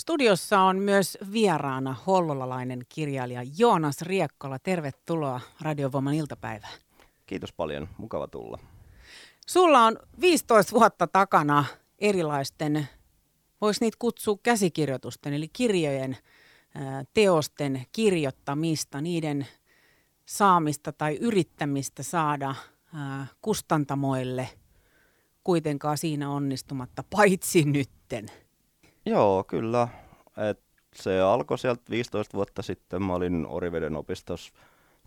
Studiossa on myös vieraana hollolalainen kirjailija Joonas Riekkola. Tervetuloa Radiovoiman iltapäivään. Kiitos paljon, mukava tulla. Sulla on 15 vuotta takana erilaisten, voisi niitä kutsua käsikirjoitusten, eli kirjojen teosten kirjoittamista, niiden saamista tai yrittämistä saada kustantamoille kuitenkaan siinä onnistumatta, paitsi nytten. Joo, kyllä. Et se alkoi sieltä 15 vuotta sitten. Mä olin Oriveden opistossa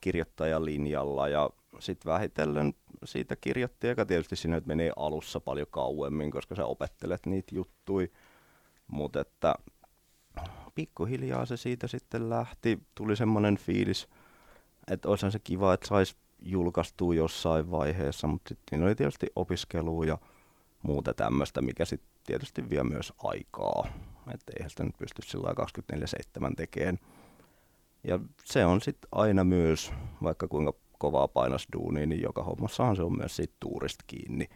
kirjoittajalinjalla ja sitten vähitellen siitä kirjoitti, joka tietysti siinä nyt menee alussa paljon kauemmin, koska sä opettelet niitä juttui. Mutta että pikkuhiljaa se siitä sitten lähti. Tuli semmoinen fiilis, että olisihan se kiva, että saisi julkaistua jossain vaiheessa, mutta sitten oli tietysti opiskelu ja muuta tämmöistä, mikä sitten tietysti vie myös aikaa. Että eihän sitä nyt pysty sillä 24-7 tekemään. Ja se on sitten aina myös, vaikka kuinka kovaa painas duunia, niin joka hommassahan se on myös siitä tuurista kiinni.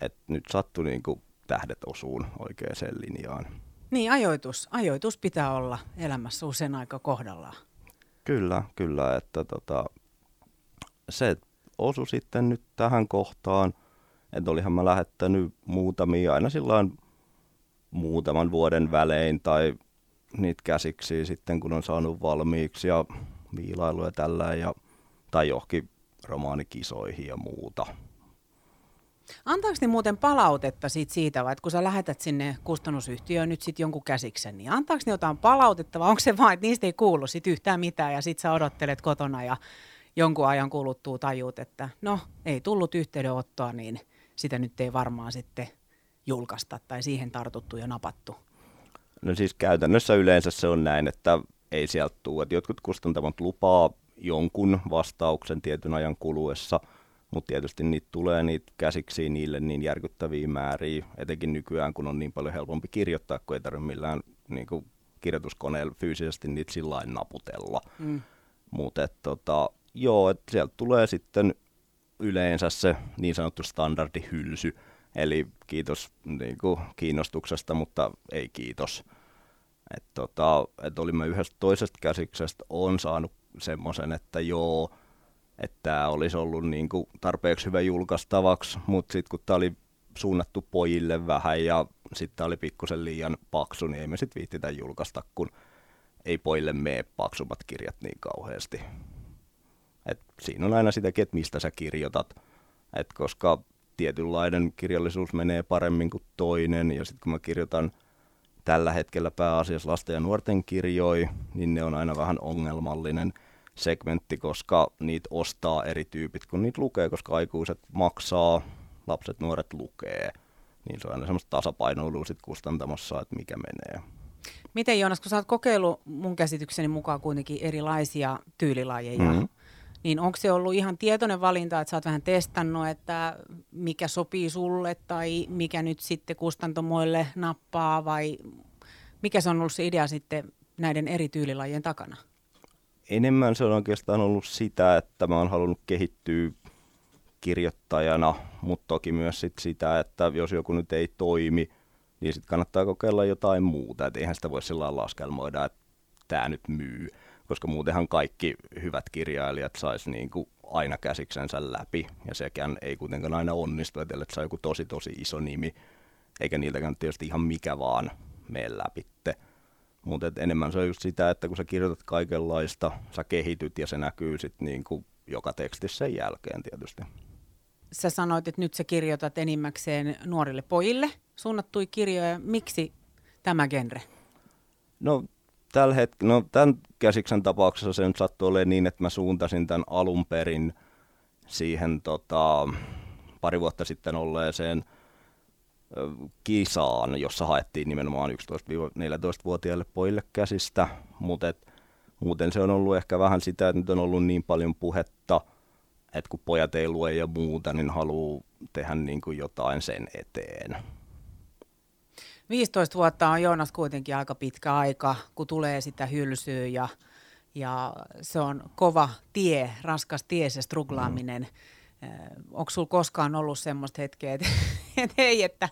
Et nyt sattui niin kuin tähdet osuun oikeaan linjaan. Niin, ajoitus. Ajoitus pitää olla elämässä usein aika kohdallaan. Kyllä, kyllä. Että tota, se osui sitten nyt tähän kohtaan, että olihan mä lähettänyt muutamia aina silloin muutaman vuoden välein tai niitä käsiksi sitten, kun on saanut valmiiksi ja viilailuja tällä ja, tai johonkin romaanikisoihin ja muuta. Antaako ne muuten palautetta siitä, siitä vai että kun sä lähetät sinne kustannusyhtiöön nyt sitten jonkun käsiksen, niin antaako ne jotain palautetta vai onko se vaan, että niistä ei kuulu sit yhtään mitään ja sitten sä odottelet kotona ja jonkun ajan kuluttuu tajuut, että no ei tullut yhteydenottoa, niin sitä nyt ei varmaan sitten julkaista tai siihen tartuttu ja napattu? No siis käytännössä yleensä se on näin, että ei sieltä tule. Että jotkut kustantamot lupaa jonkun vastauksen tietyn ajan kuluessa, mutta tietysti niitä tulee niitä käsiksi niille niin järkyttäviä määriä, etenkin nykyään, kun on niin paljon helpompi kirjoittaa, kun ei tarvitse millään niin kuin kirjoituskoneella fyysisesti niitä sillä naputella. Mm. Mutta tota, joo, että sieltä tulee sitten yleensä se niin sanottu standardihylsy, Eli kiitos niin kuin, kiinnostuksesta, mutta ei kiitos. Et, tota, et olimme yhdestä toisesta käsiksestä, on saanut semmoisen, että joo, että tämä olisi ollut niin kuin, tarpeeksi hyvä julkaistavaksi, mutta sitten kun tämä oli suunnattu pojille vähän ja sitten oli pikkusen liian paksu, niin ei me sitten viittitä julkaista, kun ei pojille mene paksummat kirjat niin kauheasti. Et siinä on aina sitäkin, että mistä sä kirjoitat. Et koska tietynlainen kirjallisuus menee paremmin kuin toinen. Ja sitten kun mä kirjoitan tällä hetkellä pääasiassa lasten ja nuorten kirjoja, niin ne on aina vähän ongelmallinen segmentti, koska niitä ostaa eri tyypit, kun niitä lukee, koska aikuiset maksaa, lapset, nuoret lukee. Niin se on aina semmoista tasapainoilua sitten kustantamassa, että mikä menee. Miten Joonas, kun sä oot kokeillut mun käsitykseni mukaan kuitenkin erilaisia tyylilajeja, mm-hmm niin onko se ollut ihan tietoinen valinta, että sä oot vähän testannut, että mikä sopii sulle tai mikä nyt sitten kustantomoille nappaa vai mikä se on ollut se idea sitten näiden eri tyylilajien takana? Enemmän se on oikeastaan ollut sitä, että mä oon halunnut kehittyä kirjoittajana, mutta toki myös sit sitä, että jos joku nyt ei toimi, niin sitten kannattaa kokeilla jotain muuta. Et eihän sitä voi sillä laskelmoida, että tämä nyt myy koska muutenhan kaikki hyvät kirjailijat saisi niin kuin aina käsiksensä läpi, ja sekään ei kuitenkaan aina onnistu, että saa joku tosi tosi iso nimi, eikä niiltäkään tietysti ihan mikä vaan mene läpitte. Mutta enemmän se on just sitä, että kun sä kirjoitat kaikenlaista, sä kehityt ja se näkyy sitten niin kuin joka tekstissä sen jälkeen tietysti. Sä sanoit, että nyt sä kirjoitat enimmäkseen nuorille pojille suunnattui kirjoja. Miksi tämä genre? No tällä hetkellä, no tämän käsiksen tapauksessa se nyt sattui olemaan niin, että mä suuntasin tämän alun perin siihen tota, pari vuotta sitten olleeseen kisaan, jossa haettiin nimenomaan 11-14-vuotiaille pojille käsistä, mutta muuten se on ollut ehkä vähän sitä, että nyt on ollut niin paljon puhetta, että kun pojat ei lue ja muuta, niin haluaa tehdä niin kuin jotain sen eteen. 15 vuotta on Joonas kuitenkin aika pitkä aika, kun tulee sitä hylsyä ja, ja se on kova tie, raskas tie se struglaaminen. Mm. Onko sulla koskaan ollut semmoista hetkeä, että, että hei, että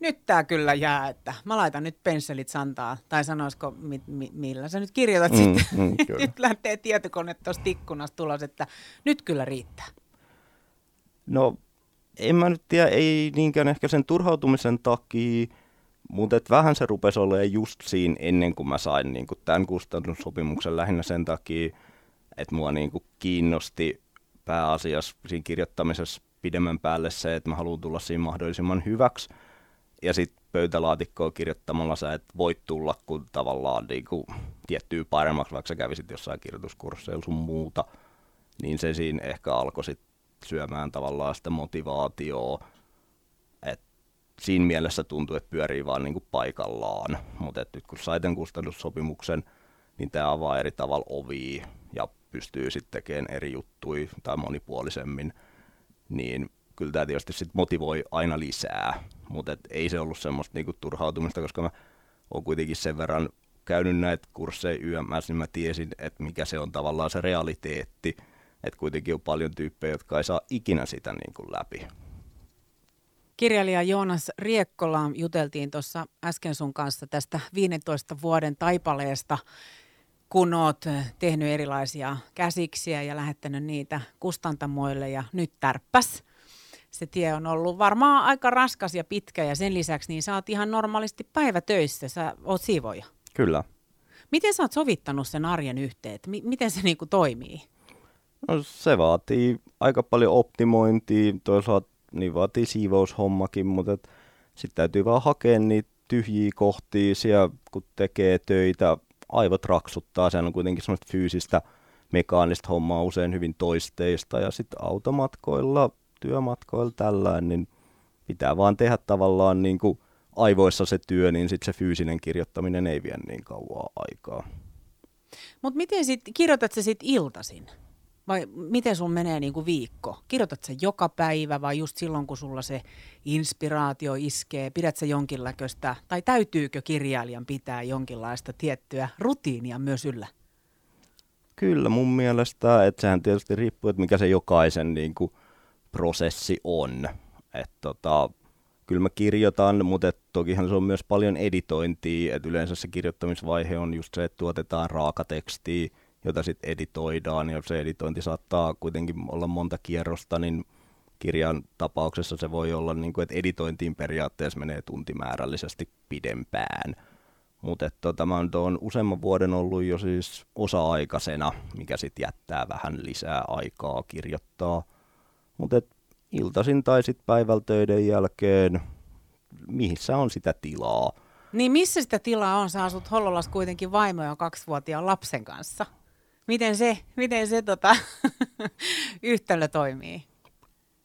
nyt tämä kyllä jää, että mä laitan nyt pensselit santaa, tai sanoisiko, mi, mi, millä sä nyt kirjoitat mm, sitten, mm, nyt lähtee tietokone tuosta ikkunasta tulos, että nyt kyllä riittää. No, en mä nyt tiedä, ei niinkään ehkä sen turhautumisen takia, mutta vähän se rupesi olemaan just siinä ennen kuin mä sain niin kuin tämän kustannussopimuksen lähinnä sen takia, että mua niin kuin kiinnosti pääasiassa siinä kirjoittamisessa pidemmän päälle se, että mä haluan tulla siinä mahdollisimman hyväksi. Ja sitten pöytälaatikkoa kirjoittamalla sä et voi tulla kuin tavallaan niin kuin tiettyä paremmaksi, vaikka sä kävisit jossain kirjoituskursseilla sun muuta. Niin se siinä ehkä alkoi sit syömään tavallaan sitä motivaatioa. Siinä mielessä tuntuu, että pyörii vaan niin kuin paikallaan. Mutta nyt kun sai tämän kustannussopimuksen, niin tämä avaa eri tavalla ovia ja pystyy sitten tekemään eri juttuja tai monipuolisemmin, niin kyllä tämä tietysti sit motivoi aina lisää, mutta ei se ollut semmoista niinku turhautumista, koska mä oon kuitenkin sen verran käynyt näitä kursseja YMS, niin mä tiesin, että mikä se on tavallaan se realiteetti, että kuitenkin on paljon tyyppejä, jotka ei saa ikinä sitä niin kuin läpi. Kirjailija Joonas Riekkola juteltiin tuossa äsken sun kanssa tästä 15 vuoden taipaleesta kun oot eh, tehnyt erilaisia käsiksiä ja lähettänyt niitä kustantamoille ja nyt tärppäs. Se tie on ollut varmaan aika raskas ja pitkä ja sen lisäksi niin sä oot ihan normaalisti päivätöissä, sä oot siivoja. Kyllä. Miten sä oot sovittanut sen arjen yhteen, M- miten se niinku toimii? No se vaatii aika paljon optimointia, toisaalta niin vaatii siivoushommakin, mutta sitten täytyy vaan hakea niitä tyhjiä kohtia siellä, kun tekee töitä aivot raksuttaa, sehän on kuitenkin semmoista fyysistä, mekaanista hommaa usein hyvin toisteista ja sitten automatkoilla, työmatkoilla tällään, niin pitää vaan tehdä tavallaan niin kuin aivoissa se työ, niin sitten se fyysinen kirjoittaminen ei vie niin kauan aikaa. Mutta miten sitten, kirjoitat sä sitten iltasin? Vai miten sun menee niin kuin viikko? Kirjoitat sä joka päivä vai just silloin, kun sulla se inspiraatio iskee? Pidät sä jonkinlaista, tai täytyykö kirjailijan pitää jonkinlaista tiettyä rutiinia myös yllä? Kyllä mun mielestä, että sehän tietysti riippuu, että mikä se jokaisen niin kuin, prosessi on. Et, tota, kyllä mä kirjoitan, mutta et, tokihan se on myös paljon editointia, että yleensä se kirjoittamisvaihe on just se, että tuotetaan raakatekstiä, jota sitten editoidaan, ja se editointi saattaa kuitenkin olla monta kierrosta, niin kirjan tapauksessa se voi olla, niin kuin, että editointiin periaatteessa menee tuntimäärällisesti pidempään. Mutta tota, mä oon useamman vuoden ollut jo siis osa-aikaisena, mikä sitten jättää vähän lisää aikaa kirjoittaa. Mutta iltaisin tai sitten päivällä töiden jälkeen, missä on sitä tilaa. Niin missä sitä tilaa on? Sä asut Hollolas kuitenkin vaimo ja kaksivuotiaan lapsen kanssa. Miten se, miten se tota, yhtälö toimii?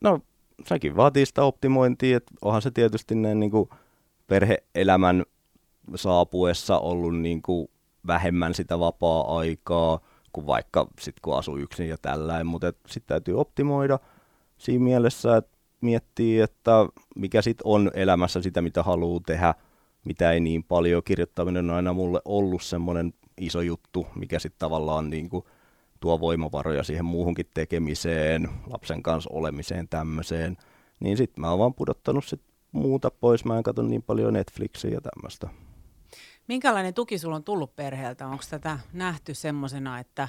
No sekin vaatii sitä optimointia, että onhan se tietysti näin niin kuin perheelämän saapuessa ollut niin kuin vähemmän sitä vapaa-aikaa kuin vaikka sitten kun asuu yksin ja tällainen, mutta sitten täytyy optimoida siinä mielessä, että miettii, että mikä sitten on elämässä sitä, mitä haluaa tehdä, mitä ei niin paljon. Kirjoittaminen on aina mulle ollut semmoinen iso juttu, mikä sitten tavallaan niin kuin tuo voimavaroja siihen muuhunkin tekemiseen, lapsen kanssa olemiseen, tämmöiseen. Niin sitten mä oon vaan pudottanut sit muuta pois. Mä en katso niin paljon Netflixiä ja tämmöistä. Minkälainen tuki sulla on tullut perheeltä? Onko tätä nähty semmoisena, että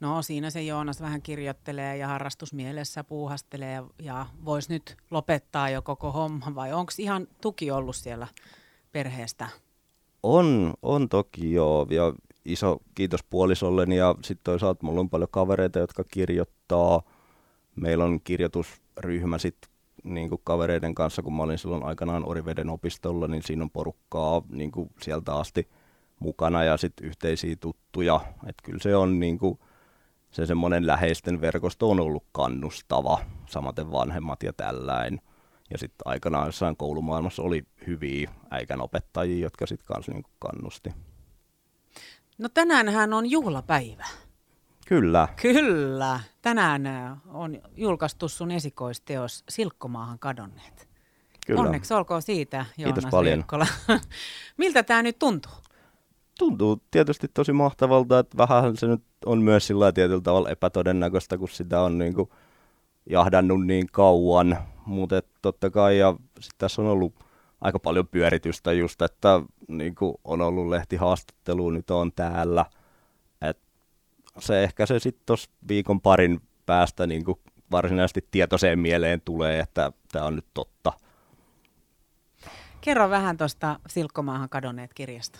no siinä se Joonas vähän kirjoittelee ja harrastusmielessä puuhastelee ja, ja voisi nyt lopettaa jo koko homma vai onko ihan tuki ollut siellä perheestä? On, on toki joo. Ja iso kiitos puolisolleni ja sitten toisaalta mulla on paljon kavereita, jotka kirjoittaa. Meillä on kirjoitusryhmä sitten niin kuin kavereiden kanssa, kun mä olin silloin aikanaan Oriveden opistolla, niin siinä on porukkaa niin kuin sieltä asti mukana ja sitten yhteisiä tuttuja. Että kyllä se on niin kuin, se semmoinen läheisten verkosto on ollut kannustava, samaten vanhemmat ja tällainen. Ja sitten aikanaan jossain koulumaailmassa oli hyviä äikänopettajia, jotka sitten kanssa niin kannusti. No tänäänhän on juhlapäivä. Kyllä. Kyllä. Tänään äh, on julkaistu sun esikoisteos Silkkomaahan kadonneet. Kyllä. Onneksi olkoon siitä, Joonas Kiitos paljon. Miltä tämä nyt tuntuu? Tuntuu tietysti tosi mahtavalta, että vähän se nyt on myös sillä tietyllä tavalla epätodennäköistä, kun sitä on niin kuin jahdannut niin kauan. Mutta totta kai, ja sit tässä on ollut aika paljon pyöritystä just, että niin kuin on ollut lehtihaastattelu, nyt on täällä. Et se ehkä se sitten tuossa viikon parin päästä niin kuin varsinaisesti tietoiseen mieleen tulee, että tämä on nyt totta. Kerro vähän tuosta Silkkomaahan kadonneet kirjasta.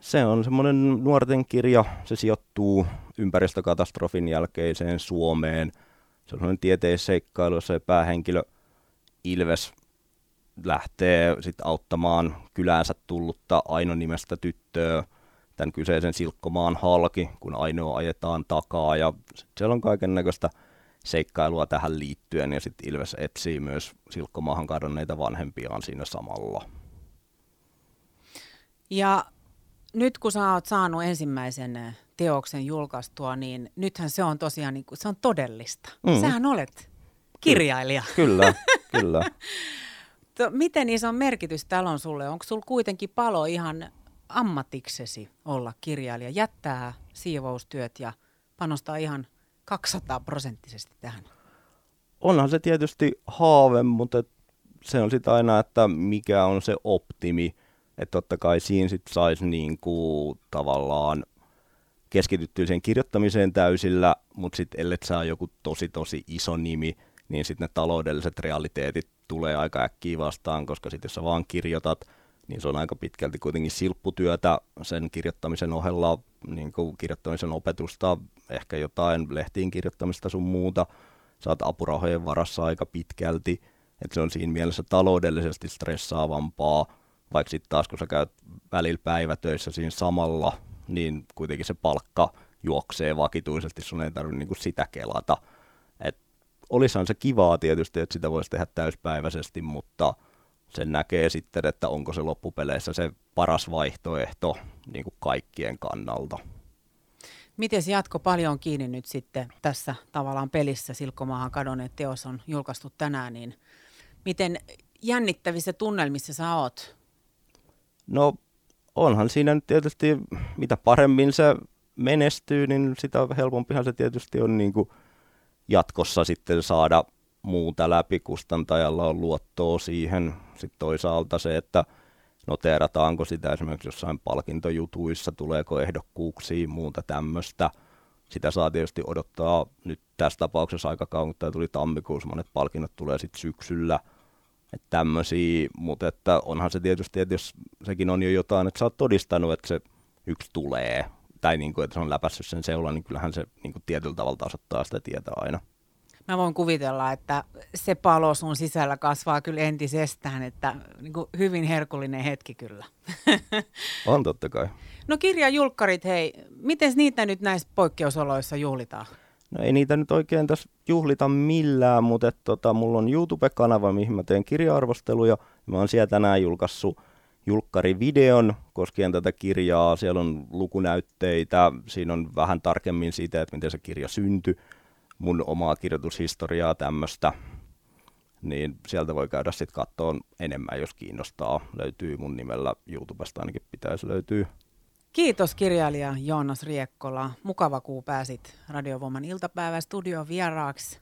Se on semmoinen nuorten kirja. Se sijoittuu ympäristökatastrofin jälkeiseen Suomeen. Se on semmoinen tieteisseikkailu, jossa päähenkilö Ilves lähtee sit auttamaan kyläänsä tullutta Aino nimestä tyttöä tämän kyseisen Silkkomaan halki, kun Ainoa ajetaan takaa. Ja siellä on kaiken näköistä seikkailua tähän liittyen ja sitten Ilves etsii myös Silkkomaahan kadonneita vanhempiaan siinä samalla. Ja nyt kun sä oot saanut ensimmäisen eh, teoksen julkaistua, niin nythän se on tosiaan niin kuin, se on todellista. Mm. Sähän olet kirjailija. Kyllä, kyllä. to, miten iso merkitys tällä on sulle? Onko sulla kuitenkin palo ihan ammatiksesi olla kirjailija, jättää siivoustyöt ja panostaa ihan 200 prosenttisesti tähän? Onhan se tietysti haave, mutta se on sitten aina, että mikä on se optimi. Että totta kai siinä sitten saisi niinku tavallaan keskityttyä sen kirjoittamiseen täysillä, mutta sitten ellet saa joku tosi tosi iso nimi, niin sitten ne taloudelliset realiteetit tulee aika äkkiä vastaan, koska sitten jos sä vaan kirjoitat, niin se on aika pitkälti kuitenkin silpputyötä sen kirjoittamisen ohella, niin kuin kirjoittamisen opetusta, ehkä jotain lehtiin kirjoittamista sun muuta. Saat apurahojen varassa aika pitkälti, että se on siinä mielessä taloudellisesti stressaavampaa, vaikka sitten taas kun sä käyt välillä päivätöissä siinä samalla, niin kuitenkin se palkka juoksee vakituisesti, sun ei tarvitse niinku sitä kelata. Et olisihan se kivaa tietysti, että sitä voisi tehdä täyspäiväisesti, mutta sen näkee sitten, että onko se loppupeleissä se paras vaihtoehto niin kuin kaikkien kannalta. Miten jatko paljon on kiinni nyt sitten tässä tavallaan pelissä? Silkkomaahan kadonneet teos on julkaistu tänään, niin miten jännittävissä tunnelmissa sä oot? No onhan siinä nyt tietysti, mitä paremmin se menestyy, niin sitä helpompihan se tietysti on niin kuin jatkossa sitten saada muuta läpi. Kustantajalla on luottoa siihen. Sitten toisaalta se, että noteerataanko sitä esimerkiksi jossain palkintojutuissa, tuleeko ehdokkuuksia, muuta tämmöistä. Sitä saa tietysti odottaa nyt tässä tapauksessa aika kauan, kun tämä tuli tammikuussa, monet palkinnot tulee sitten syksyllä – että tämmöisiä, mutta että onhan se tietysti, että jos sekin on jo jotain, että sä oot todistanut, että se yksi tulee, tai niin kuin, että se on läpässyt sen seulan, niin kyllähän se niin kuin tietyllä tavalla tasoittaa sitä tietä aina. Mä voin kuvitella, että se palo sun sisällä kasvaa kyllä entisestään, että niin kuin hyvin herkullinen hetki kyllä. On totta kai. No kirjajulkkarit, hei, miten niitä nyt näissä poikkeusoloissa juhlitaan? No ei niitä nyt oikein tässä juhlita millään, mutta et, tota, mulla on YouTube-kanava, mihin mä teen kirja-arvosteluja. Mä oon siellä tänään julkaissut julkkarivideon koskien tätä kirjaa. Siellä on lukunäytteitä, siinä on vähän tarkemmin siitä, että miten se kirja syntyi, mun omaa kirjoitushistoriaa tämmöistä. Niin sieltä voi käydä sitten katsoa enemmän, jos kiinnostaa. Löytyy mun nimellä YouTubesta ainakin pitäisi löytyä. Kiitos kirjailija Joonas Riekkola. Mukava kun pääsit Radiovoiman iltapäivän studion vieraaksi.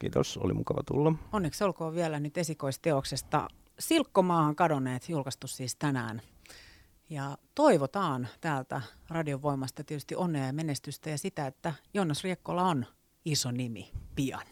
Kiitos, oli mukava tulla. Onneksi olkoon vielä nyt esikoisteoksesta Silkkomaahan kadonneet, julkaistu siis tänään. Ja toivotaan täältä Radiovoimasta tietysti onnea ja menestystä ja sitä, että Joonas Riekkola on iso nimi pian.